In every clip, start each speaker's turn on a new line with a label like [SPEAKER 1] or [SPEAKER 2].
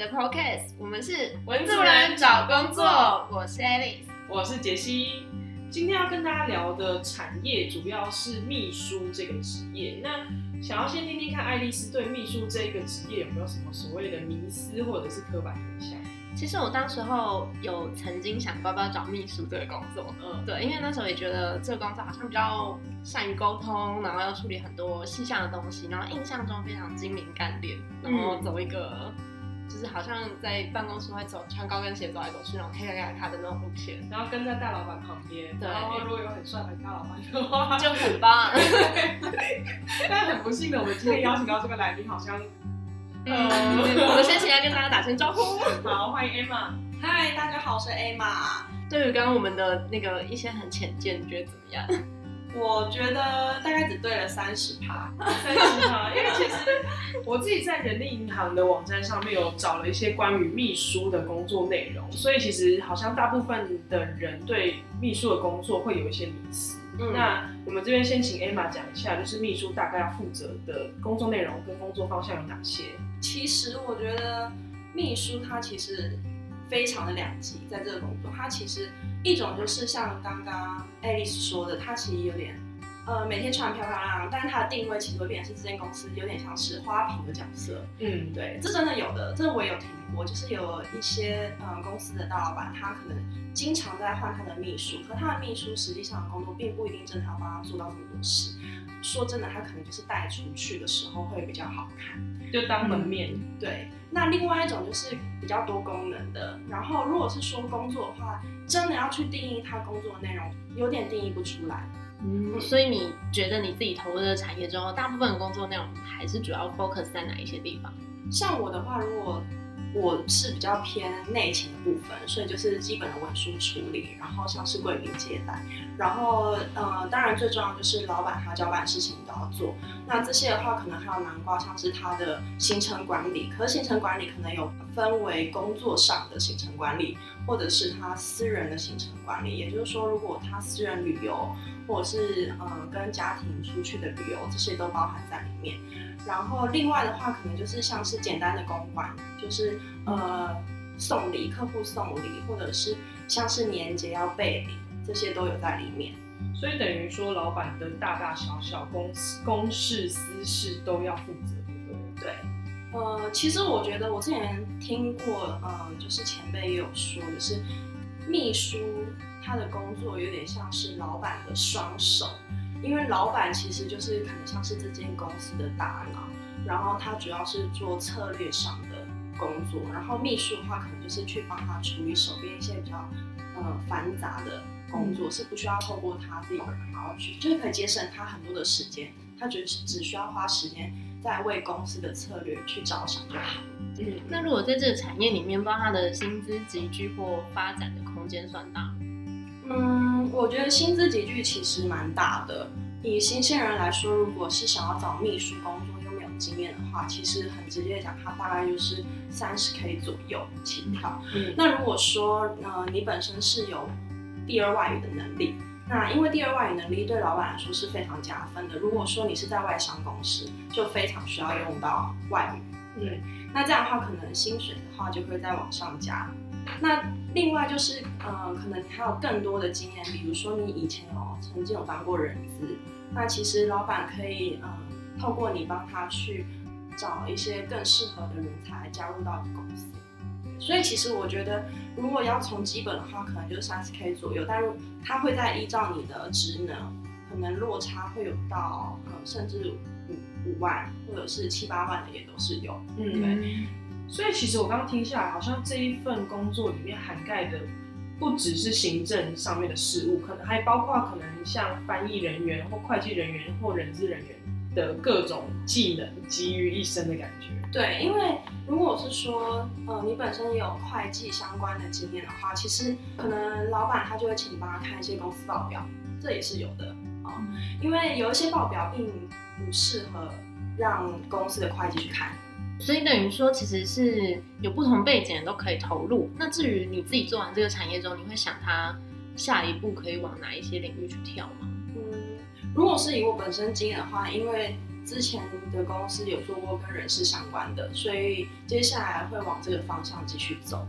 [SPEAKER 1] 期的 Podcast，我们是
[SPEAKER 2] 文主人找工作，
[SPEAKER 1] 我是 Alice，
[SPEAKER 2] 我是杰西。今天要跟大家聊的产业主要是秘书这个职业。那想要先听听看，爱丽丝对秘书这个职业有没有什么所谓的迷思或者是刻板印象？
[SPEAKER 1] 其实我当时候有曾经想过要不要找秘书这个工作，嗯，对，因为那时候也觉得这个工作好像比较善于沟通，然后要处理很多细项的东西，然后印象中非常精明干练，然后走一个就是好像在办公室会走穿高跟鞋走来走去那种黑卡黑卡的那种路线，
[SPEAKER 2] 然后跟在大老板旁边，
[SPEAKER 1] 对，
[SPEAKER 2] 然后如果有很帅的大老板的话
[SPEAKER 1] 就很棒。
[SPEAKER 2] 但很不幸的，我们今天邀请到这个来宾好像。
[SPEAKER 1] 嗯，我们先请来跟大家打声招呼。
[SPEAKER 2] 好，欢迎 Emma。
[SPEAKER 3] 嗨，大家好，我是 Emma。
[SPEAKER 1] 对于刚刚我们的那个一些很浅见，你觉得怎么样？
[SPEAKER 3] 我觉得大概只对了三十趴，
[SPEAKER 2] 三十趴。因为其实我自己在人力银行的网站上面有找了一些关于秘书的工作内容，所以其实好像大部分的人对秘书的工作会有一些迷思。那我们这边先请 Emma 讲一下，就是秘书大概要负责的工作内容跟工作方向有哪些？
[SPEAKER 3] 其实我觉得秘书他其实非常的两极，在这个工作，他其实一种就是像刚刚 Alice 说的，她其实有点呃每天穿漂漂亮亮，但是它的定位其实会变成是这间公司有点像是花瓶的角色。嗯，对，这真的有的，这我也有听过，就是有一些呃公司的大老板，他可能经常在换他的秘书，可他的秘书实际上的工作并不一定真的要帮他做到这么多事。说真的，它可能就是带出去的时候会比较好看，
[SPEAKER 2] 就当门面。
[SPEAKER 3] 对，那另外一种就是比较多功能的。然后，如果是说工作的话，真的要去定义它工作的内容，有点定义不出来。
[SPEAKER 1] 嗯，所以你觉得你自己投入的产业中，大部分的工作内容还是主要 focus 在哪一些地方？
[SPEAKER 3] 像我的话，如果我是比较偏内勤的部分，所以就是基本的文书处理，然后像是贵宾接待，然后呃，当然最重要就是老板他交办事情都要做。那这些的话，可能还有南瓜，像是他的行程管理。可是行程管理可能有分为工作上的行程管理，或者是他私人的行程管理。也就是说，如果他私人旅游，或者是呃跟家庭出去的旅游，这些都包含在里面。然后另外的话，可能就是像是简单的公关，就是呃送礼，客户送礼，或者是像是年节要备礼，这些都有在里面。
[SPEAKER 2] 所以等于说，老板的大大小小公公事私事都要负责，对
[SPEAKER 3] 不对？对。呃，其实我觉得我之前听过，呃，就是前辈也有说，就是秘书他的工作有点像是老板的双手。因为老板其实就是可能像是这间公司的大脑，然后他主要是做策略上的工作，然后秘书的话可能就是去帮他处理手边一些比较呃繁杂的工作，是不需要透过他自己本人然后去，就是可以节省他很多的时间，他只是只需要花时间在为公司的策略去着想就好。
[SPEAKER 1] 嗯，那如果在这个产业里面，帮他的薪资集聚或发展的空间算大？
[SPEAKER 3] 嗯，我觉得薪资集聚其实蛮大的。以新鲜人来说，如果是想要找秘书工作又没有经验的话，其实很直接讲，它大概就是三十 K 左右起跳。嗯，那如果说呃你本身是有第二外语的能力，那因为第二外语能力对老板来说是非常加分的。如果说你是在外商公司，就非常需要用到外语。嗯，那这样的话，可能薪水的话就会再往上加。那另外就是，呃，可能你还有更多的经验，比如说你以前有曾经有当过人资，那其实老板可以，呃，透过你帮他去找一些更适合的人才加入到你公司。所以其实我觉得，如果要从基本的话，可能就是三十 K 左右，但是他会在依照你的职能，可能落差会有到，呃，甚至五五万或者是七八万的也都是有。嗯，对。
[SPEAKER 2] 所以其实我刚刚听下来，好像这一份工作里面涵盖的不只是行政上面的事务，可能还包括可能像翻译人员或会计人员或人资人员的各种技能集于一身的感觉。
[SPEAKER 3] 对，因为如果是说，呃，你本身也有会计相关的经验的话，其实可能老板他就会请你帮他看一些公司报表，这也是有的啊。因为有一些报表并不适合让公司的会计去看。
[SPEAKER 1] 所以等于说，其实是有不同背景都可以投入。那至于你自己做完这个产业之后，你会想他下一步可以往哪一些领域去跳吗？
[SPEAKER 3] 嗯，如果是以我本身经验的话，因为之前的公司有做过跟人事相关的，所以接下来会往这个方向继续走。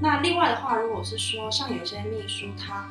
[SPEAKER 3] 那另外的话，如果是说像有些秘书，他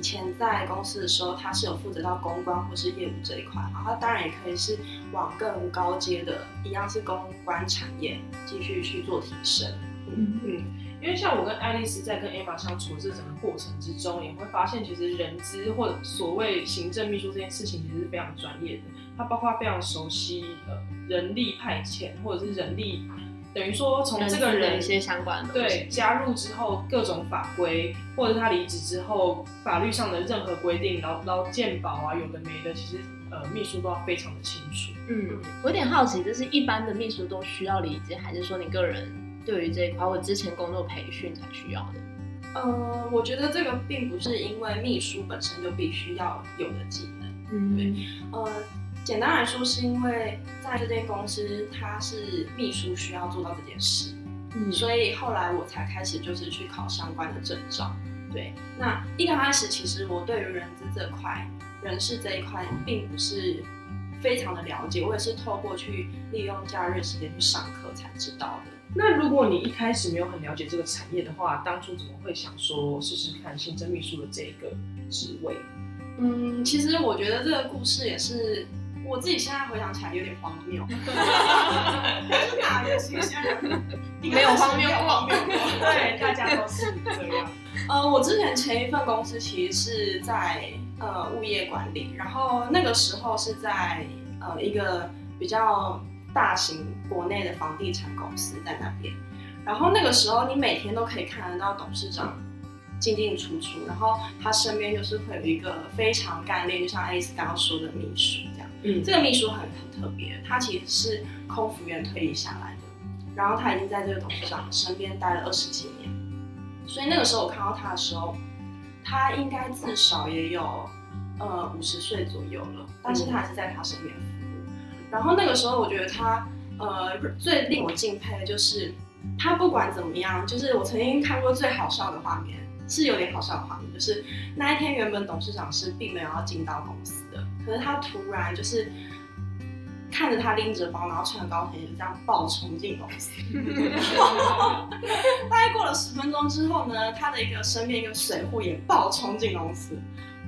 [SPEAKER 3] 以前在公司的时候，他是有负责到公关或是业务这一块，然后当然也可以是往更高阶的，一样是公关产业继续去做提升。
[SPEAKER 2] 嗯嗯，因为像我跟爱丽丝在跟 Emma 相处这整个过程之中，也会发现其实人资或者所谓行政秘书这件事情，其实是非常专业的。它包括非常熟悉呃人力派遣或者是人力。等于说，从这个人
[SPEAKER 1] 一些相关的
[SPEAKER 2] 对加入之后，各种法规，或者他离职之后，法律上的任何规定，劳劳健保啊，有的没的，其实呃秘书都要非常的清楚。
[SPEAKER 1] 嗯，我有点好奇，这是一般的秘书都需要理解，还是说你个人对于这一块或之前工作培训才需要的？
[SPEAKER 3] 呃，我觉得这个并不是因为秘书本身就必须要有的技能。嗯，对，呃。简单来说，是因为在这间公司，他是秘书需要做到这件事，嗯，所以后来我才开始就是去考相关的证照。对，那一刚开始，其实我对于人资这块、人事这一块，并不是非常的了解，我也是透过去利用假日时间去上课才知道的。
[SPEAKER 2] 那如果你一开始没有很了解这个产业的话，当初怎么会想说试试看行政秘书的这个职位？
[SPEAKER 3] 嗯，其实我觉得这个故事也是。我自己现在回想起来有点荒谬，哪个形象？
[SPEAKER 1] 没有荒谬过，
[SPEAKER 2] 对，大家都是这样。
[SPEAKER 3] 呃，我之前前一份公司其实是在呃物业管理，然后那个时候是在呃一个比较大型国内的房地产公司在那边，然后那个时候你每天都可以看得到董事长进进出出，然后他身边就是会有一个非常干练，就像爱丽丝刚刚说的秘书。嗯，这个秘书很很特别，他其实是空服员退役下来的，然后他已经在这个董事长身边待了二十几年，所以那个时候我看到他的时候，他应该至少也有呃五十岁左右了，但是他还是在他身边服务。然后那个时候我觉得他呃最令我敬佩的就是他不管怎么样，就是我曾经看过最好笑的画面，是有点好笑的画面，就是那一天原本董事长是并没有要进到公司的。可是他突然就是看着他拎着包，然后穿着高跟鞋就这样暴冲进公司。大概过了十分钟之后呢，他的一个身边一个水户也暴冲进公司。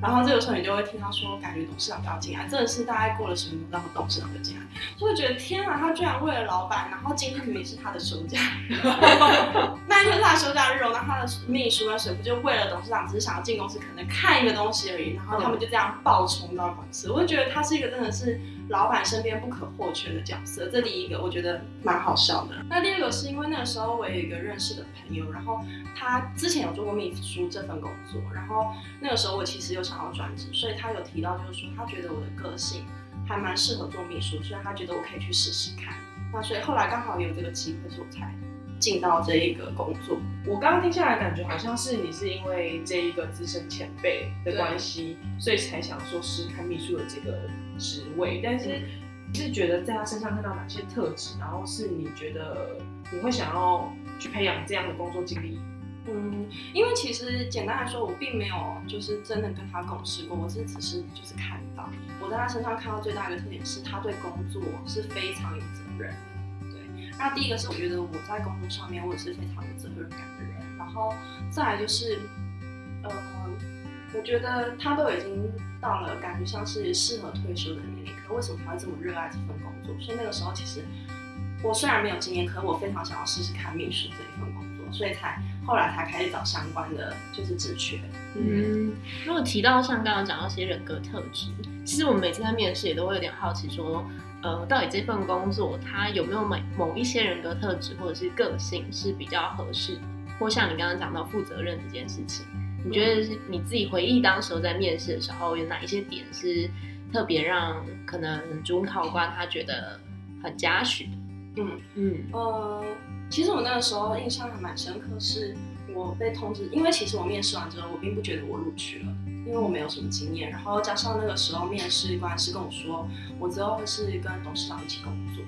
[SPEAKER 3] 然后这个时候你就会听他说，感觉董事长不要进来，真的是大概过了十分钟，然后董事长就进来，就会觉得天啊，他居然为了老板，然后今天明明是他的休假，那一天是他的休假日，那他的秘书跟水夫就为了董事长，只是想要进公司，可能看一个东西而已，然后他们就这样暴冲到公司，我就觉得他是一个真的是。老板身边不可或缺的角色，这第一个我觉得蛮好笑的。那第二个是因为那个时候我有一个认识的朋友，然后他之前有做过秘书这份工作，然后那个时候我其实有想要转职，所以他有提到就是说他觉得我的个性还蛮适合做秘书，所以他觉得我可以去试试看。那所以后来刚好有这个机会，所以我才进到这一个工作。
[SPEAKER 2] 我刚刚听下来感觉好像是你是因为这一个资深前辈的关系，所以才想说试看秘书的这个。职位，但是是觉得在他身上看到哪些特质，然后是你觉得你会想要去培养这样的工作经历？
[SPEAKER 3] 嗯，因为其实简单来说，我并没有就是真的跟他共事过，我是只是就是看到我在他身上看到最大的特点是他对工作是非常有责任。对，那第一个是我觉得我在工作上面我也是非常有责任感的人，然后再来就是，呃，我觉得他都已经。到了感觉像是适合退休的年龄，可为什么他会这么热爱这份工作？所以那个时候其实我虽然没有经验，可是我非常想要试试看秘书这一份工作，所以才后来才开始找相关的就是职缺。
[SPEAKER 1] 嗯，如果提到像刚刚讲到一些人格特质，其实我们每次在面试也都会有点好奇，说呃，到底这份工作它有没有某某一些人格特质或者是个性是比较合适，或像你刚刚讲到负责任这件事情。你觉得是你自己回忆当时候在面试的时候，有哪一些点是特别让可能主考官他觉得很嘉许？
[SPEAKER 3] 嗯嗯呃，其实我那个时候印象还蛮深刻，是我被通知，因为其实我面试完之后，我并不觉得我录取了，因为我没有什么经验，然后加上那个时候面试官是跟我说，我之后会是跟董事长一起工作。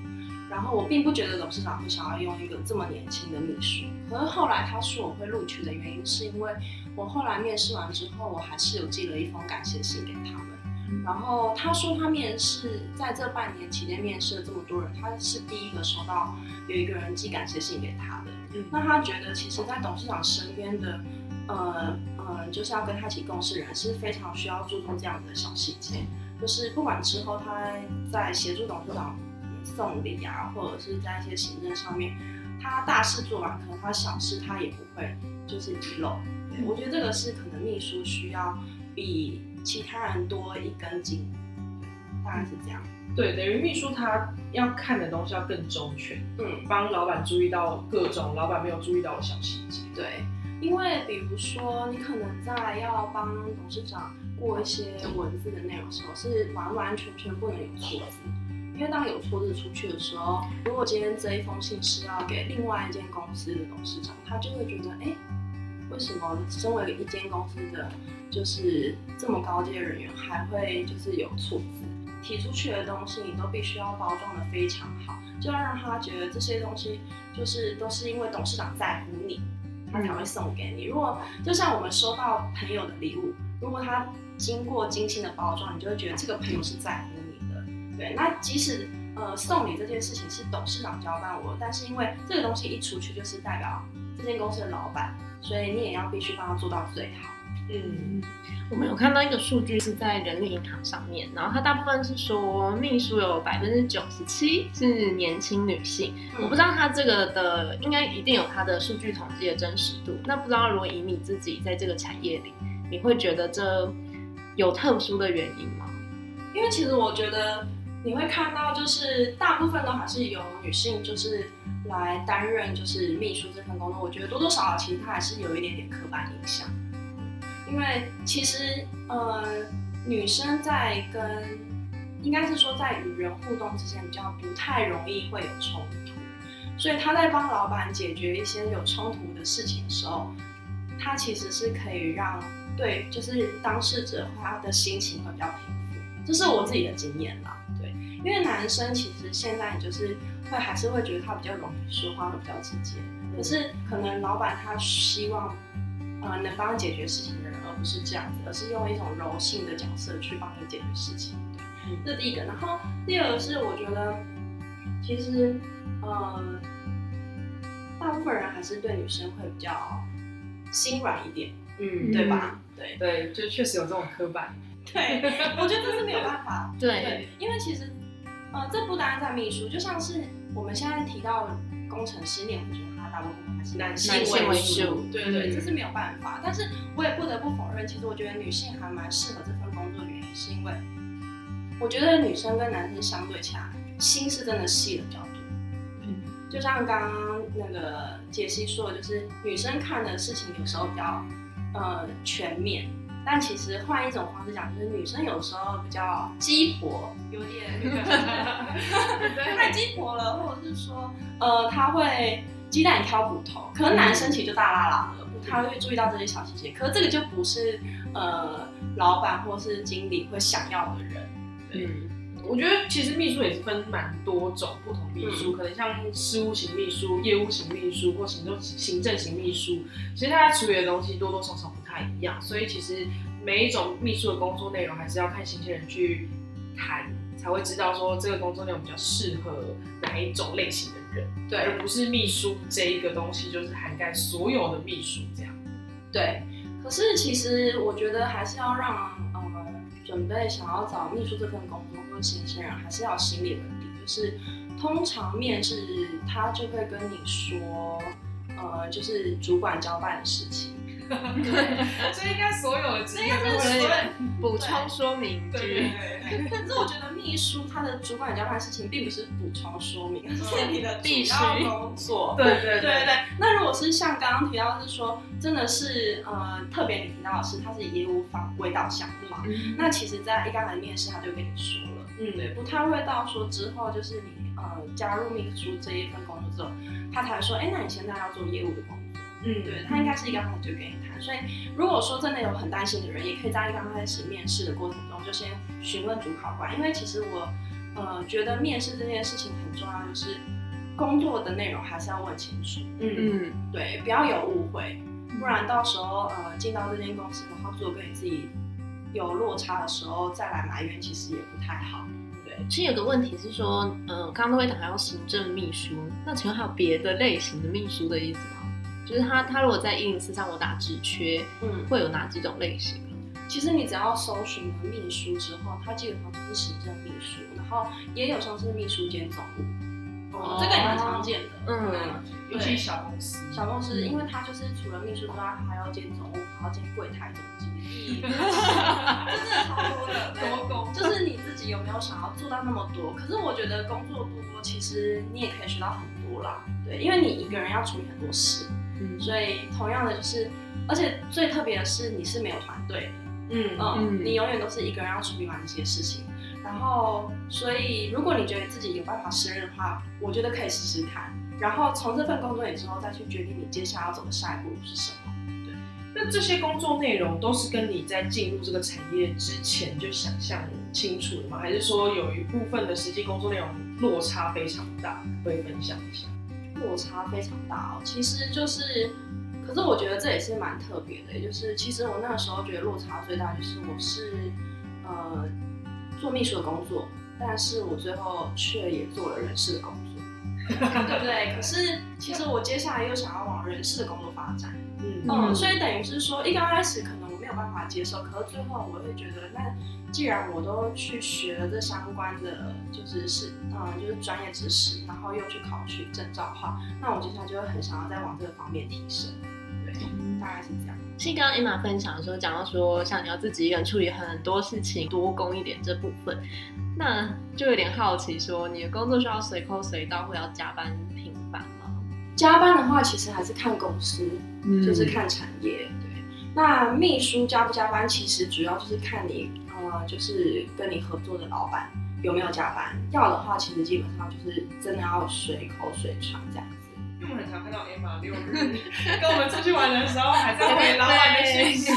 [SPEAKER 3] 然后我并不觉得董事长会想要用一个这么年轻的秘书，可是后来他说我会录取的原因，是因为我后来面试完之后，我还是有寄了一封感谢信给他们，然后他说他面试在这半年期间面试了这么多人，他是第一个收到有一个人寄感谢信给他的。
[SPEAKER 2] 嗯
[SPEAKER 3] 那他觉得其实，在董事长身边的，呃呃，就是要跟他一起共事的人是非常需要注重这样子的小细节，就是不管之后他在协助董事长送礼啊，或者是在一些行政上面，他大事做完，可能他小事他也不会就是遗漏。对我觉得这个是可能秘书需要比其他人多一根筋，对，大概是这样。
[SPEAKER 2] 对，等于秘书他要看的东西要更周全，
[SPEAKER 3] 嗯，
[SPEAKER 2] 帮老板注意到各种老板没有注意到的小细节。
[SPEAKER 3] 对，因为比如说你可能在要帮董事长过一些文字的内容时候，是完完全全不能有错字。因为当有错字出去的时候，如果今天这一封信是要给另外一间公司的董事长，他就会觉得，哎，为什么身为一间公司的就是这么高阶人员，还会就是有错字？提出去的东西，你都必须要包装的非常好，就要让他觉得这些东西就是都是因为董事长在乎你，他才会送给你。如果就像我们收到朋友的礼物，如果他经过精心的包装，你就会觉得这个朋友是在乎你的。对，那即使呃送礼这件事情是董事长交办我，但是因为这个东西一出去，就是代表这间公司的老板，所以你也要必须帮他做到最好。
[SPEAKER 2] 嗯，
[SPEAKER 1] 我们有看到一个数据是在人力银行上面，然后它大部分是说秘书有百分之九十七是年轻女性，我不知道它这个的应该一定有它的数据统计的真实度。那不知道如果以你自己在这个产业里，你会觉得这有特殊的原因吗？
[SPEAKER 3] 因为其实我觉得你会看到，就是大部分都还是由女性就是来担任就是秘书这份工作。我觉得多多少少其实它还是有一点点刻板印象，因为其实呃女生在跟应该是说在与人互动之间比较不太容易会有冲突，所以她在帮老板解决一些有冲突的事情的时候，她其实是可以让对就是当事者他的心情会比较平复。这是我自己的经验啦，对，因为男生其实现在你就是会还是会觉得他比较容易说话，会比较直接，可是可能老板他希望，呃，能帮他解决事情，不是这样子，而是用一种柔性的角色去帮你解决事情，对，这是第一个。然后第二个是我觉得，其实，呃，大部分人还是对女生会比较心软一点，
[SPEAKER 2] 嗯，
[SPEAKER 3] 对吧？对
[SPEAKER 2] 对，就确实有这种刻板。
[SPEAKER 3] 对，我觉得这是没有办法。
[SPEAKER 1] 对
[SPEAKER 3] 对，因为其实，呃，这不单单在秘书，就像是我们现在提到工程师，你也会觉得他大部分还是
[SPEAKER 2] 男
[SPEAKER 1] 性为主
[SPEAKER 3] 对对，
[SPEAKER 2] 嗯
[SPEAKER 3] 这是没有办法。但是我也不得不否认，其实我觉得女性还蛮适合这份工作的原因，是因为我觉得女生跟男生相对起来，心是真的细的比较多。
[SPEAKER 1] 嗯
[SPEAKER 3] 就像刚刚那个杰西说的，就是女生看的事情有时候比较呃全面，但其实换一种方式讲，就是女生有时候比较鸡婆，有点那个 太鸡婆了，或者是说呃她会鸡蛋里挑骨头，可能男生其实就大拉拉的，他会注意到这些小细节，可是这个就不是呃老板或是经理会想要的人。
[SPEAKER 2] 嗯，我觉得其实秘书也是分蛮多种不同秘书，可能像事务型秘书、业务型秘书或行政行政型秘书，其实大家处理的东西多多少少不太一样，所以其实每一种秘书的工作内容还是要看新鲜人去谈，才会知道说这个工作内容比较适合哪一种类型的人，
[SPEAKER 3] 对
[SPEAKER 2] 而不是秘书这一个东西就是涵盖所有的秘书这样。
[SPEAKER 3] 对，可是其实我觉得还是要让呃准备想要找秘书这份工作或者新鲜人，还是要心理稳定。就是通常面试他就会跟你说，呃，就是主管交办的事情。
[SPEAKER 2] 这应该所有的职业都
[SPEAKER 3] 这
[SPEAKER 2] 会
[SPEAKER 3] 应该是
[SPEAKER 1] 补充说明
[SPEAKER 2] 对
[SPEAKER 1] 句
[SPEAKER 2] 对。对。
[SPEAKER 3] 可是我觉得秘书他的主管交办事情并不是补充说明，而是你的
[SPEAKER 1] 必须
[SPEAKER 3] 主要工作。
[SPEAKER 2] 对对
[SPEAKER 3] 对对对，那如果是像刚刚提到是说，真的是呃特别你提到的是，他是以业务方为导向的嘛？
[SPEAKER 1] 嗯
[SPEAKER 3] 那其实，在一刚来面试，他就跟你说了，
[SPEAKER 2] 嗯
[SPEAKER 3] 对，不太会到说之后就是你呃加入秘书这一份工作之后，他才说，哎，那你现在要做业务的工作，
[SPEAKER 2] 嗯
[SPEAKER 3] 对他应该是一刚开始就跟你谈，所以如果说真的有很担心的人，也可以在一刚开始面试的过程中就先询问主考官，因为其实我呃觉得面试这件事情很重要，就是工作的内容还是要问清楚，
[SPEAKER 2] 嗯
[SPEAKER 1] 嗯，
[SPEAKER 3] 对，不要有误会，不然到时候呃进到这间公司，然后做跟你自己有落差的时候再来埋怨，其实也不太好。对，
[SPEAKER 1] 其实有个问题是说，嗯，刚刚都会讲到行政秘书，那请问还有别的类型的秘书的意思吗？就是他他如果在一零四上我打职缺，嗯，会有哪几种类型？
[SPEAKER 3] 其实你只要搜寻了秘书之后，它基本上就是行政秘书，然后也有像是秘书兼总务，哦，这个也蛮常见的，
[SPEAKER 2] 嗯，尤其小公司，
[SPEAKER 3] 小公司，因为他就是除了秘书之外，还要兼总务，还要兼柜台总经理，真的超多的，
[SPEAKER 2] 多工，
[SPEAKER 3] 就是你自己有没有想要做到那么多？可是我觉得工作多，其实你也可以学到很多啦，对，因为你一个人要处理很多事，嗯，所以同样的就是，而且最特别的是你是没有团队。嗯嗯，你永远都是一个人要处理完这些事情，然后所以如果你觉得自己有办法胜任的话，我觉得可以试试看，然后从这份工作之后再去决定你接下来要走的下一步是什么。对，
[SPEAKER 2] 那这些工作内容都是跟你在进入这个产业之前就想象清楚的吗？还是说有一部分的实际工作内容落差非常大？可以分享一下。
[SPEAKER 3] 落差非常大哦，其实就是。可是我觉得这也是蛮特别的，就是其实我那个时候觉得落差最大就是我是呃做秘书的工作，但是我最后却也做了人事的工作，对不对？可是其实我接下来又想要往人事的工作发展，嗯嗯，所以等于是说一刚开始可能有办法接受，可是最后我会觉得，那既然我都去学了这相关的就是是嗯就是专业知识，然后又去考取证照的话，那我接下来就会很想要再往这个方面提升。对大概是这样。
[SPEAKER 1] 其实刚刚 Emma 分享的时候，讲到说，像你要自己一个人处理很多事情，多工一点这部分，那就有点好奇，说你的工作需要随扣随到，会要加班频繁吗？
[SPEAKER 3] 加班的话，其实还是看公司，就是看产业。对，那秘书加不加班，其实主要就是看你，呃，就是跟你合作的老板有没有加班。要的话，其实基本上就是真的要随口随传这样。
[SPEAKER 2] 我们很常看到 Emma 六日 跟我们出去玩的时候，还在回老板的讯息，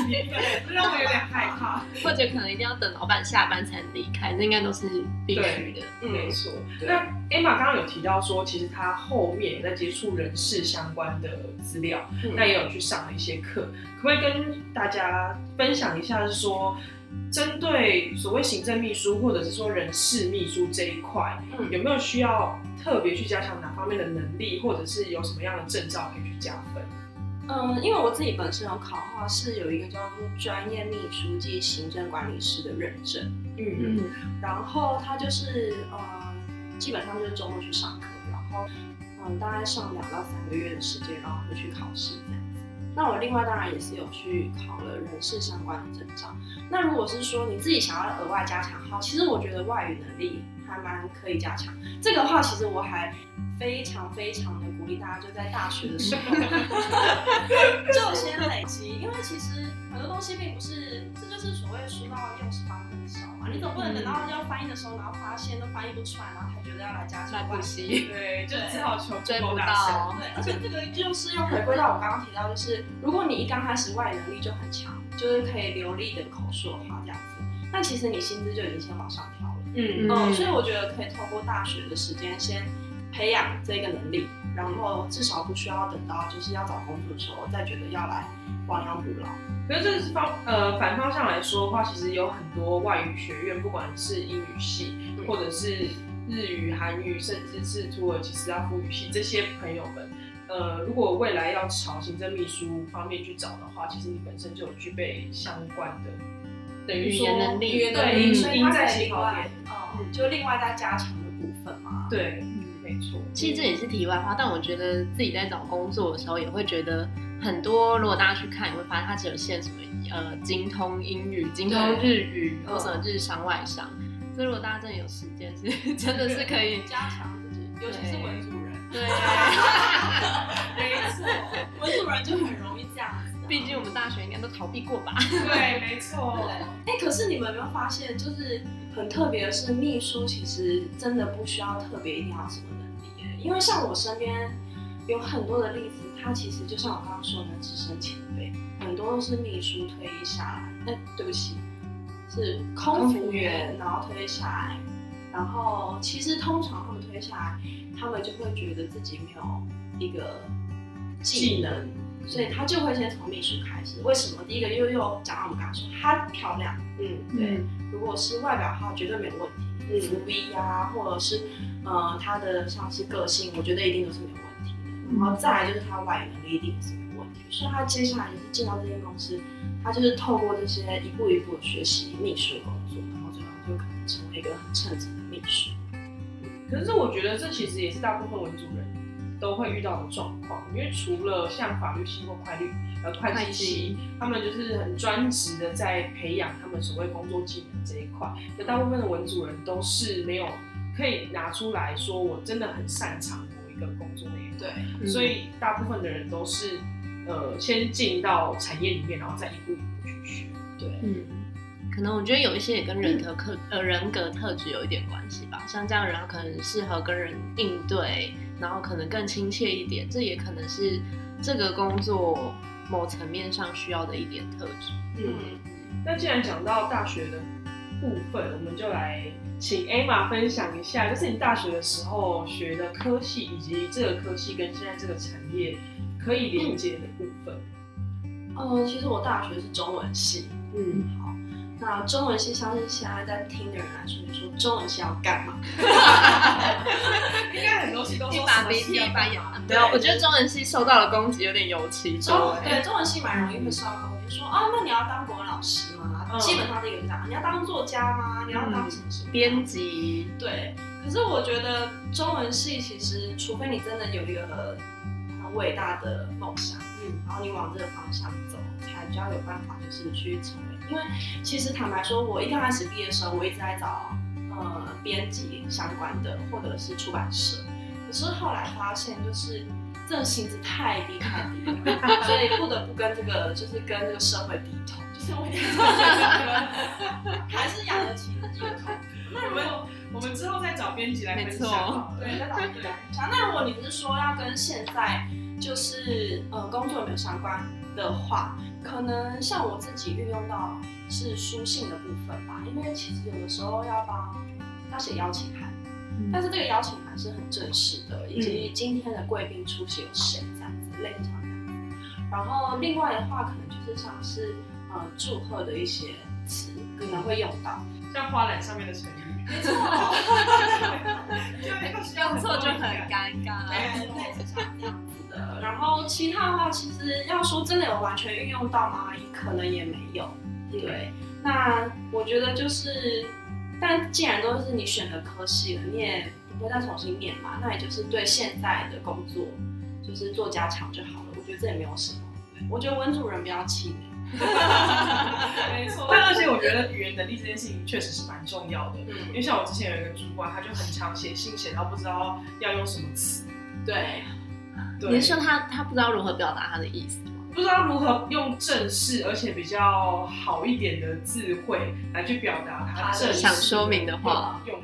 [SPEAKER 2] 让我有点害怕。
[SPEAKER 1] 或者可能一定要等老板下班才离开，这应该都是必须的。
[SPEAKER 2] 没错。那 Emma 刚刚有提到说，其实他后面也在接触人事相关的资料，那也有去上了一些课，可不可以跟大家分享一下？是说。针对所谓行政秘书或者是说人事秘书这一块，嗯，有没有需要特别去加强哪方面的能力，或者是有什么样的证照可以去加分？
[SPEAKER 3] 嗯，因为我自己本身有考的话，是有一个叫做专业秘书及行政管理师的认证，嗯嗯，然后他就是呃，基本上就是周末去上课，然后嗯，大概上两到三个月的时间，然后会去考试这样。那我另外当然也是有去考了人事相关的证照。那如果是说你自己想要额外加强，好，其实我觉得外语能力还蛮可以加强。这个话其实我还非常非常的励大家，就在大学的时候 就先累积，因为其实很多东西并不是，这就是所谓书到用时方恨少嘛。你总不能等到要翻译的时候，然后发现都翻译不出来，然后才觉得要来加强
[SPEAKER 1] 补习，
[SPEAKER 2] 对，就只好求追
[SPEAKER 1] 不
[SPEAKER 3] 到。对，而且这个就是又回归到我刚刚提到，就是如果你一刚开始外语能力就很强，就是可以流利的口说话这样子，那其实你薪资就已经先往上调了。嗯嗯。所以我觉得可以透过大学的时间先培养这个能力，然后至少不需要等到就是要找工作的时候再觉得要来亡羊补牢。
[SPEAKER 2] 可是这是方呃反方向来说的话，其实有很多外语学院，不管是英语系，或者是日语、韩语，甚至是土耳其斯拉夫语系，这些朋友们，呃，如果未来要朝行政秘书方面去找的话，其实你本身就有具备相关的
[SPEAKER 1] 等于说
[SPEAKER 3] 能力，对，所以在起跑点，嗯，就另外再加强的部分嘛。
[SPEAKER 2] 对，错。
[SPEAKER 1] 其实这也是题外话，但我觉得自己在找工作的时候，也会觉得。很多，如果大家去看，你会发现它只有限什么呃精通英语、精通日语或什么日商、外商。所以如果大家真的有时间，是真的是可以
[SPEAKER 3] 加强自己，尤其是文组人。
[SPEAKER 1] 对，
[SPEAKER 3] 没错，文组人就很容易这样子。
[SPEAKER 1] 毕竟我们大学应该都逃避过吧？
[SPEAKER 2] 对，没错。
[SPEAKER 3] 哎，可是你们有没有发现，就是很特别的是，秘书其实真的不需要特别一定要什么因为像我身边有很多的例子。他其实就像我刚刚说的，资深前辈很多都是秘书推下来。哎，对不起，是空服员，然后推下来。然后其实通常他们推下来，他们就会觉得自己没有一个技能，所以他就会先从秘书开始。为什么？第一个又又讲到我们刚刚说，她漂亮，
[SPEAKER 2] 嗯，
[SPEAKER 3] 对，如果是外表的话，绝对没有问题。
[SPEAKER 2] 嗯
[SPEAKER 3] 福利呀，或者是呃他的像是个性，我觉得一定都是没有问题的。然后再来就是他外语能力一定也是没有问题。所以他接下来就是进到这间公司，他就是透过这些一步一步的学习秘书的工作，然后最后就可能成为一个很称职的秘书。
[SPEAKER 2] 可是我觉得这其实也是大部分文组人都会遇到的状况，因为除了像法律系或会律呃会计系，他们就是很专职的在培养他们所谓工作技能这一块，那大部分的文组人都是没有可以拿出来说我真的很擅长某一个工作内容，
[SPEAKER 3] 对，
[SPEAKER 1] 嗯
[SPEAKER 2] 所以大部分的人都是呃先进到产业里面，然后再一步一步去学。
[SPEAKER 3] 对，
[SPEAKER 1] 嗯，可能我觉得有一些也跟人格特呃人格特质有一点关系吧。像这样的人，他可能适合跟人应对，然后可能更亲切一点，这也可能是这个工作某层面上需要的一点特质。
[SPEAKER 2] 嗯，那既然讲到大学的部分，我们就来请 Emma 分享一下，就是你大学的时候学的科系，以及这个科系跟现在这个产业可以连接的部分。
[SPEAKER 3] 呃，其实我大学是中文系，
[SPEAKER 2] 嗯，
[SPEAKER 3] 好，那中文系相信现在在听的人来说，你说中文系要干嘛？
[SPEAKER 2] 应该很多系都
[SPEAKER 1] 一
[SPEAKER 2] 说
[SPEAKER 1] 把鼻涕一把眼泪。没有，我觉得中文系受到的攻击有点尤其
[SPEAKER 3] 中
[SPEAKER 1] 多。
[SPEAKER 3] 对中文系蛮容易会受到攻击，说啊，那你要当国文老师吗？
[SPEAKER 2] 嗯
[SPEAKER 3] 基本上第一这样，你要当作家吗？你要当什么什么
[SPEAKER 1] 编辑，
[SPEAKER 3] 对，可是我觉得中文系其实，除非你真的有一个很伟大的梦想，
[SPEAKER 2] 嗯
[SPEAKER 3] 然后你往这个方向走，才比较有办法，就是去成为。因为其实坦白说，我一刚开始毕业的时候，我一直在找呃编辑相关的，或者是出版社。可是后来发现，就是这个薪资太低太低了，所以不得不跟这个就是跟这个社会低头，就是我 还是养得起自己的工作。那如果
[SPEAKER 2] 我们之后再找编辑来分享。
[SPEAKER 3] 对，再找编辑来分享。那如果你不是说要跟现在就是呃工作有没有相关的话，可能像我自己运用到是书信的部分吧，因为其实有的时候要帮要写邀请函，但是这个邀请函是很正式的，以及今天的贵宾出席有谁这样子，类似像这样子。然后另外的话，可能就是像是呃祝贺的一些词可能会用到。
[SPEAKER 2] 像花篮上面的成语，
[SPEAKER 3] 没错，
[SPEAKER 1] 用错就很尴尬。
[SPEAKER 3] 对，类似像这样子的。然后其他的话，其实要说真的有完全运用到吗？可能也没有。对，那我觉得就是，但既然都是你选的科系了，你也不会再重新念嘛，那也就是对现在的工作就是做加强就好了。我觉得这也没有什么。我觉得文主人不要气馁。
[SPEAKER 2] 没错。但而且我觉得语言能力这件事情确实是蛮重要的，因
[SPEAKER 3] 嗯，
[SPEAKER 2] 为像我之前有一个主管，他就很常写信写到不知道要用什么词，
[SPEAKER 3] 对，
[SPEAKER 2] 对，
[SPEAKER 1] 你是说他他不知道如何表达他的意思吗？
[SPEAKER 2] 不知道如何用正式而且比较好一点的智慧来去表达他正式
[SPEAKER 1] 想说明的话
[SPEAKER 2] 用，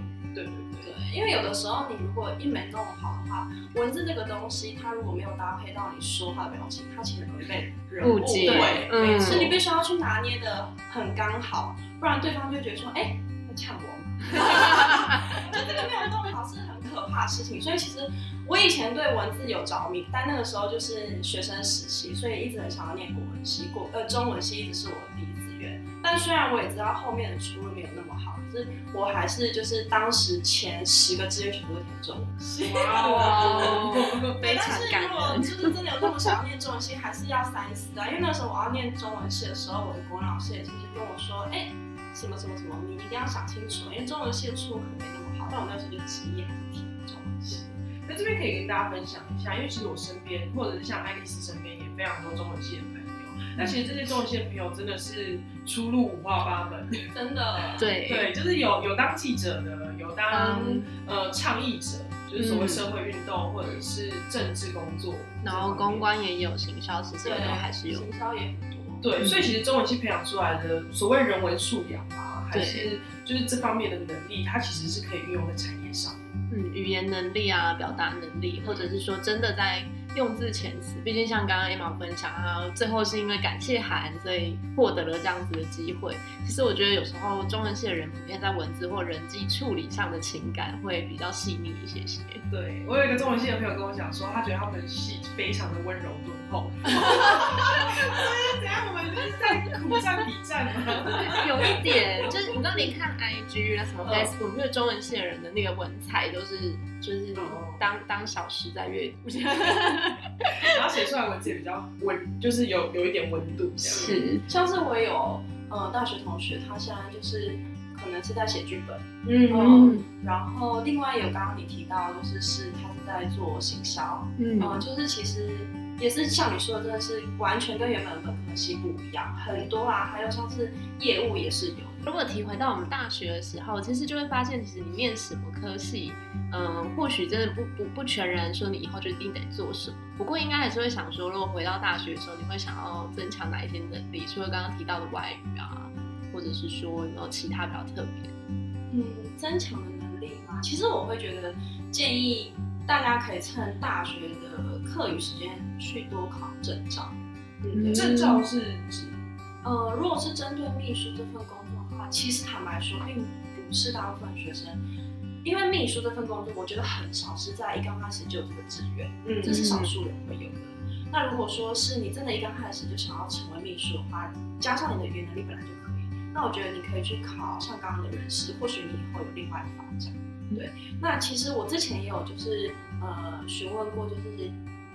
[SPEAKER 3] 因为有的时候你如果一没弄好的话，文字这个东西，它如果没有搭配到你说话的表情，它其实容易被人
[SPEAKER 1] 误解
[SPEAKER 3] 对，
[SPEAKER 1] 嗯
[SPEAKER 3] 所以你必须要去拿捏的很刚好，不然对方就觉得说，哎、他呛我吗？就这个没有弄好是很可怕的事情。所以其实我以前对文字有着迷，但那个时候就是学生时期，所以一直很想要念国文系，国呃中文系一直是我的第一志愿。但虽然我也知道后面的出路没有那是我还是就是当时前十个志愿全部都填中文系。
[SPEAKER 1] 哇 非常感
[SPEAKER 3] 是如果。就是真的有那么想要念中文系，还是要三思啊。因为那时候我要念中文系的时候，我的国文老师也是跟我说，哎、什么什么什么，你一定要想清楚，因为中文系的出路可能没那么好。但我那时候就执意还是填中文系。
[SPEAKER 2] 那这边可以跟大家分享一下，因为其实我身边或者是像爱丽丝身边也非常多中文系的朋友，那其实这些中文系的朋友真的是出路五花八门，
[SPEAKER 3] 真的，
[SPEAKER 1] 对
[SPEAKER 2] 对，就是有有当记者的，有当、
[SPEAKER 1] 嗯
[SPEAKER 2] 呃倡议者，就是所谓社会运动、或者是政治工作，
[SPEAKER 1] 然后公关也有，行销其实也，都还是有。
[SPEAKER 3] 行销也很多。
[SPEAKER 2] 对，
[SPEAKER 1] 嗯
[SPEAKER 2] 所以其实中文系培养出来的所谓人文素养啊，还是就是这方面的能力，它其实是可以运用在产业上。
[SPEAKER 1] 嗯，语言能力啊，表达能力，或者是说真的在用字遣词。毕竟像刚刚 Emma 分享，啊，最后是因为感谢函，所以获得了这样子的机会。其实我觉得有时候中文系的人普遍在文字或人际处理上的情感会比较细腻一些些。
[SPEAKER 2] 对我有一个中文系的朋友跟我讲说，他觉得他们系非常的温柔敦厚。怎样？我们就是在苦战比战吗？
[SPEAKER 1] 有一点，就是你知道，你看 IG 啊，什么 Facebook，因为中文系的人的那个文采都是，就是当当小时在阅读，
[SPEAKER 2] 然后写出来文字也比较温，就是有有一点温度这样。
[SPEAKER 1] 是，
[SPEAKER 3] 像是我有呃大学同学，他现在就是可能是在写剧本，
[SPEAKER 1] 嗯，
[SPEAKER 3] 然后另外有刚刚你提到，就是是他是在做行销，
[SPEAKER 1] 嗯，
[SPEAKER 3] 就是其实。也是像你说的，真的是完全跟原本本科系不一样，很多啊，还有像是业务也是有。
[SPEAKER 1] 如果提回到我们大学的时候，其实就会发现，其实你面什么科系，嗯，或许真的不不不全然说你以后就一定得做什么。不过应该还是会想说，如果回到大学的时候，你会想要增强哪一些能力？除了刚刚提到的外语啊，或者是说有没有其他比较特别？
[SPEAKER 3] 嗯，增强的能力嘛，其实我会觉得建议。大家可以趁大学的课余时间去多考证照。
[SPEAKER 2] 嗯证照是指，
[SPEAKER 3] 呃，如果是针对秘书这份工其实坦白说，并不是大部分学生，因为秘书这份工作，我觉得很少是在一刚开始就有这个志愿，嗯，这是少数人会有的。那如果说是你真的一刚开始就想要成为秘书的话，加上你的语言能力本来就可以，那我觉得你可以去考上刚刚的人事，或许你以后有另外的发展。对，那其实我之前也有就是呃询问过，就是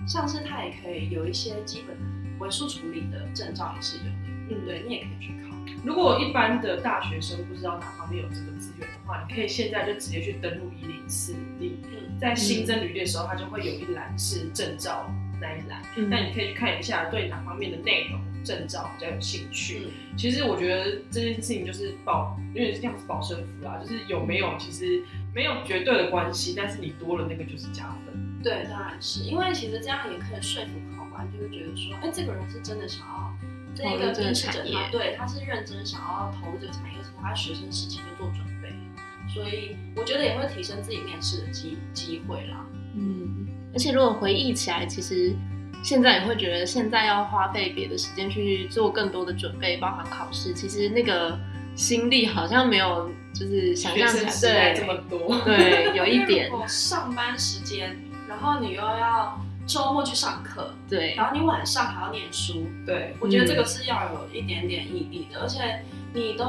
[SPEAKER 3] 像是他也可以有一些基本文书处理的证照也是有的，嗯，对你也可以去考。
[SPEAKER 2] 如果一般的大学生不知道哪方面有这个资源的话，你可以现在就直接去登录一零四零，在新增履历的时候，它就会有一栏是证照那一栏，那你可以去看一下对哪方面的内容。证照比较有兴趣，其实我觉得这件事情就是保，因为这样是保身符啦，就是有没有其实没有绝对的关系，但是你多了那个就是加分。
[SPEAKER 3] 对，当然是因为其实这样也可以说服考官，就是觉得说，哎，这个人是真的想要这个面试者他对，他是认真想要投入这个产业，而且他学生时期就做准备，所以我觉得也会提升自己面试的机机会啦。
[SPEAKER 1] 嗯，而且如果回忆起来，其实。现在也会觉得，现在要花费别的时间去做更多的准备，包含考试。其实那个心力好像没有，就是想象起
[SPEAKER 2] 来这么多。
[SPEAKER 1] 对，有一点。
[SPEAKER 3] 上班时间，然后你又要周末去上课，
[SPEAKER 1] 对，
[SPEAKER 3] 然后你晚上还要念书，
[SPEAKER 2] 对。
[SPEAKER 3] 我觉得这个是要有一点点毅力的，而且你都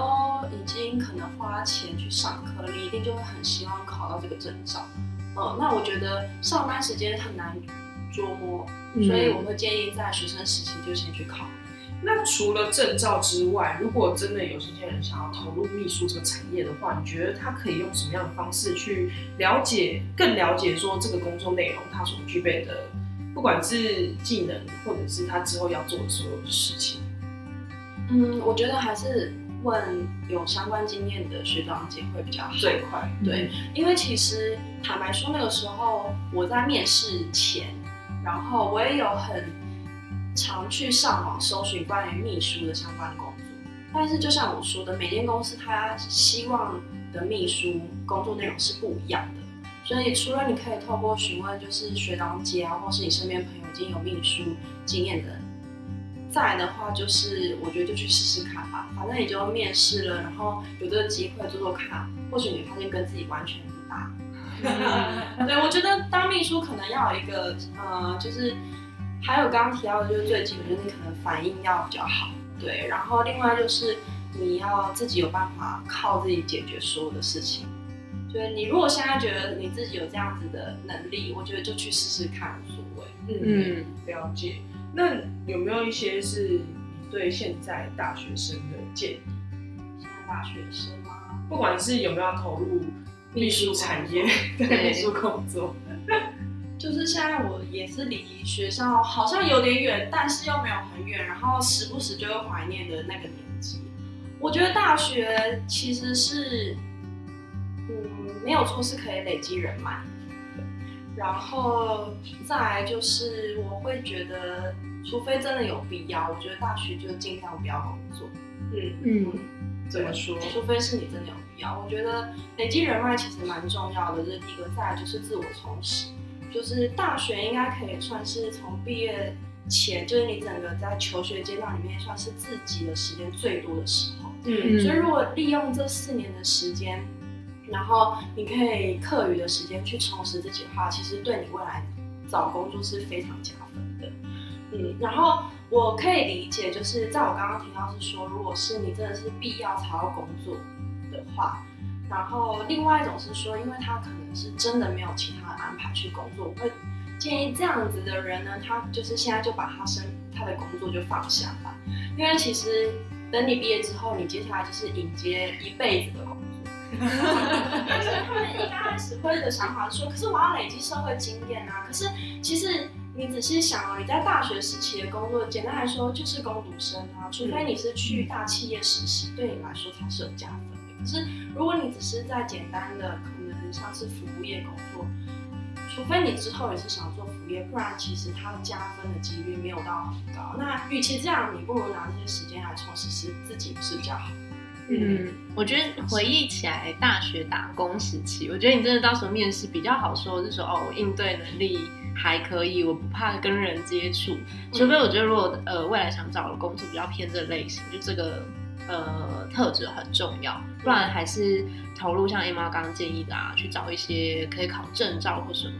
[SPEAKER 3] 已经可能花钱去上课，你一定就会很希望考到这个证照。嗯，那我觉得上班时间很难。琢磨，所以我会建议在学生时期就先去考。
[SPEAKER 2] 那除了证照之外，如果真的有这些人想要投入秘书这个产业的话，你觉得他可以用什么样的方式去了解、更了解说这个工作内容他所具备的，不管是技能或者是他之后要做的所有的事情？
[SPEAKER 3] 嗯，我觉得还是问有相关经验的学长姐会比较好，
[SPEAKER 2] 最快。
[SPEAKER 3] 对，因为其实坦白说，那个时候我在面试前。然后我也有很常去上网搜寻关于秘书的相关工作，但是就像我说的，每间公司它希望的秘书工作内容是不一样的，所以除了你可以透过询问就是学长姐啊，或是你身边朋友已经有秘书经验的，再来的话就是我觉得就去试试看吧，反正你就面试了，然后有这个机会做做看，或许你发现跟自己完全不搭。对，我觉得当秘书可能要有一个，呃，就是还有刚刚提到的，就是最基本，就是你可能反应要比较好，对。然后另外就是你要自己有办法靠自己解决所有的事情。就是你如果现在觉得你自己有这样子的能力，我觉得就去试试看，无所谓。
[SPEAKER 2] 嗯，了解。那有没有一些是你对现在大学生的建议？
[SPEAKER 3] 现在大学生吗？
[SPEAKER 2] 不管是有没有投入。秘书产业，对秘书工作，
[SPEAKER 3] 就是现在我也是离学校好像有点远，但是又没有很远，然后时不时就会怀念的那个年纪。我觉得大学其实是，嗯，没有错，是可以累积人脉。然后再来就是，我会觉得，除非真的有必要，我觉得大学就尽量不要工作。
[SPEAKER 2] 嗯嗯，怎么说？
[SPEAKER 3] 除非是你真的有必要。我觉得累积人脉其实蛮重要的，这是第一个。再来就是自我充实，就是大学应该可以算是从毕业前，就是你整个在求学阶段里面算是自己的时间最多的时候。
[SPEAKER 2] 嗯
[SPEAKER 3] 所以如果利用这四年的时间，然后你可以课余的时间去充实自己的话，其实对你未来找工作是非常加分的。嗯，然后我可以理解，就是在我刚刚提到是说，如果是你真的是必要才要工作的话，然后另外一种是说，因为他可能是真的没有其他的安排去工作，我会建议这样子的人呢，他就是现在就把他生他的工作就放下吧，因为其实等你毕业之后，你接下来就是迎接一辈子的工作。但是他们一开始会的想法是说，可是我要累积社会经验啊。可是其实你仔细想哦，你在大学时期的工作，简单来说就是工读生啊，除非你是去大企业实习，对你来说才是有加分的。可是如果你只是在简单的可能像是服务业工作，除非你之后也是想做服务业，不然其实它加分的几率没有到很高。那与其这样，你不如拿这些时间来充实是自己是比较好。
[SPEAKER 1] 嗯，我觉得回忆起来大学打工时期，我觉得你真的到时候面试比较好说，是说哦，我应对能力还可以，我不怕跟人接触。除非我觉得如果呃未来想找的工作比较偏这类型，就这个呃特质很重要，不然还是投入像 A 妈刚刚建议的啊，去找一些可以考证照或什么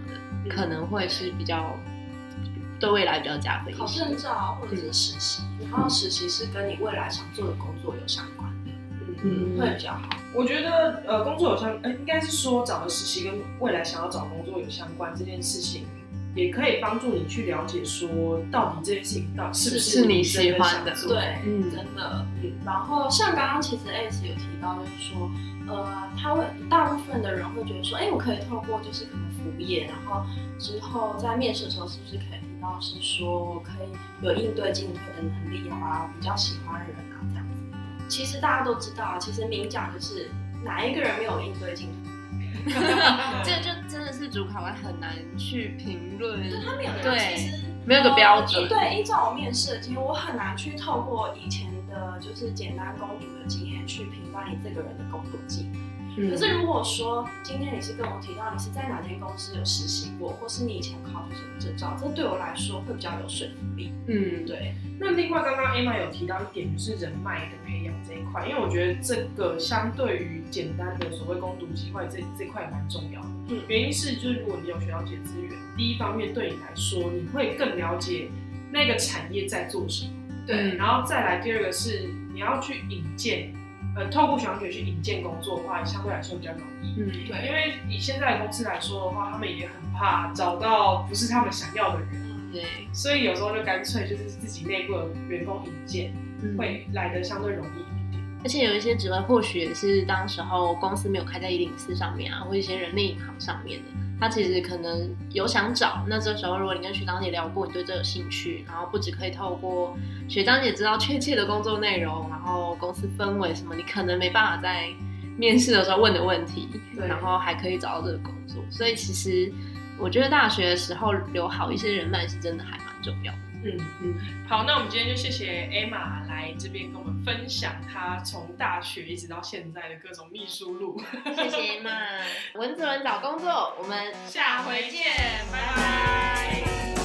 [SPEAKER 1] 的，可能会是比较对未来比较加分一
[SPEAKER 3] 考
[SPEAKER 1] 些。
[SPEAKER 3] 证照或者是实习，然后实习是跟你未来想做的工作有相关的，
[SPEAKER 1] 嗯
[SPEAKER 3] 会比较好。
[SPEAKER 2] 我觉得呃，工作有相，呃，应该是说找的实习跟未来想要找工作有相关这件事情，也可以帮助你去了解说，到底这件事情到底是不
[SPEAKER 1] 是你喜欢的
[SPEAKER 3] 对，
[SPEAKER 1] 嗯
[SPEAKER 3] 真的。
[SPEAKER 2] 嗯
[SPEAKER 3] 然后像刚刚其实 Ace 有提到，就是说，呃，他会大部分的人会觉得说，哎，我可以透过就是可能服务业，然后之后在面试的时候，是不是可以提到是说我可以有应对进退的能力啊，比较喜欢人啊这样子。其实大家都知道啊，其实明讲就是哪一个人没有应对进退？
[SPEAKER 1] 这个就真的是主考官很难去评论，
[SPEAKER 3] 对他没有
[SPEAKER 1] 对
[SPEAKER 3] 其实
[SPEAKER 1] 没有个标准
[SPEAKER 3] 呃对，依照我面试的经验，我很难去透过以前的就是简单公主的经验去评判你这个人的工作技能。
[SPEAKER 1] 嗯
[SPEAKER 3] 可是如果说今天你是跟我提到你是在哪间公司有实习过，或是你以前考取什么证照，这对我来说会比较有说服力。
[SPEAKER 1] 嗯，
[SPEAKER 3] 对，
[SPEAKER 2] 那另外，刚刚 Emma 有提到一点，就是人脉的培养这一块，因为我觉得这个相对于简单的所谓攻读机会这这块蛮重要的。
[SPEAKER 3] 嗯
[SPEAKER 2] 原因是就是如果你有学到这些资源，第一方面对你来说，你会更了解那个产业在做什么。
[SPEAKER 3] 对
[SPEAKER 2] 然后再来第二个是你要去引荐，呃，透过学长学去引荐工作的话，相对来说比较容易。
[SPEAKER 1] 嗯，
[SPEAKER 3] 对
[SPEAKER 2] 因为以现在的公司来说的话，他们也很怕找到不是他们想要的人，
[SPEAKER 3] 嗯，
[SPEAKER 1] 对，
[SPEAKER 2] 所以有时候就干脆就是自己内部的员工引荐。
[SPEAKER 1] 嗯
[SPEAKER 2] 会来的相对容易一点。
[SPEAKER 1] 而且有一些职位或许也是当时候公司没有开在一零四上面啊，或一些人力银行上面的，他其实可能有想找。那这时候如果你跟学长姐聊过，你对这有兴趣，然后不止可以透过学长姐知道确切的工作内容，然后公司氛围什么，你可能没办法在面试的时候问的问题，
[SPEAKER 2] 对
[SPEAKER 1] 然后还可以找到这个工作。所以其实我觉得大学的时候留好一些人脉是真的还蛮重要的。
[SPEAKER 2] 嗯嗯，好，那我们今天就谢谢 Emma 来这边跟我们分享她从大学一直到现在的各种秘书路。
[SPEAKER 1] 谢谢嘛，文子文找工作，我们
[SPEAKER 2] 下回见，拜拜。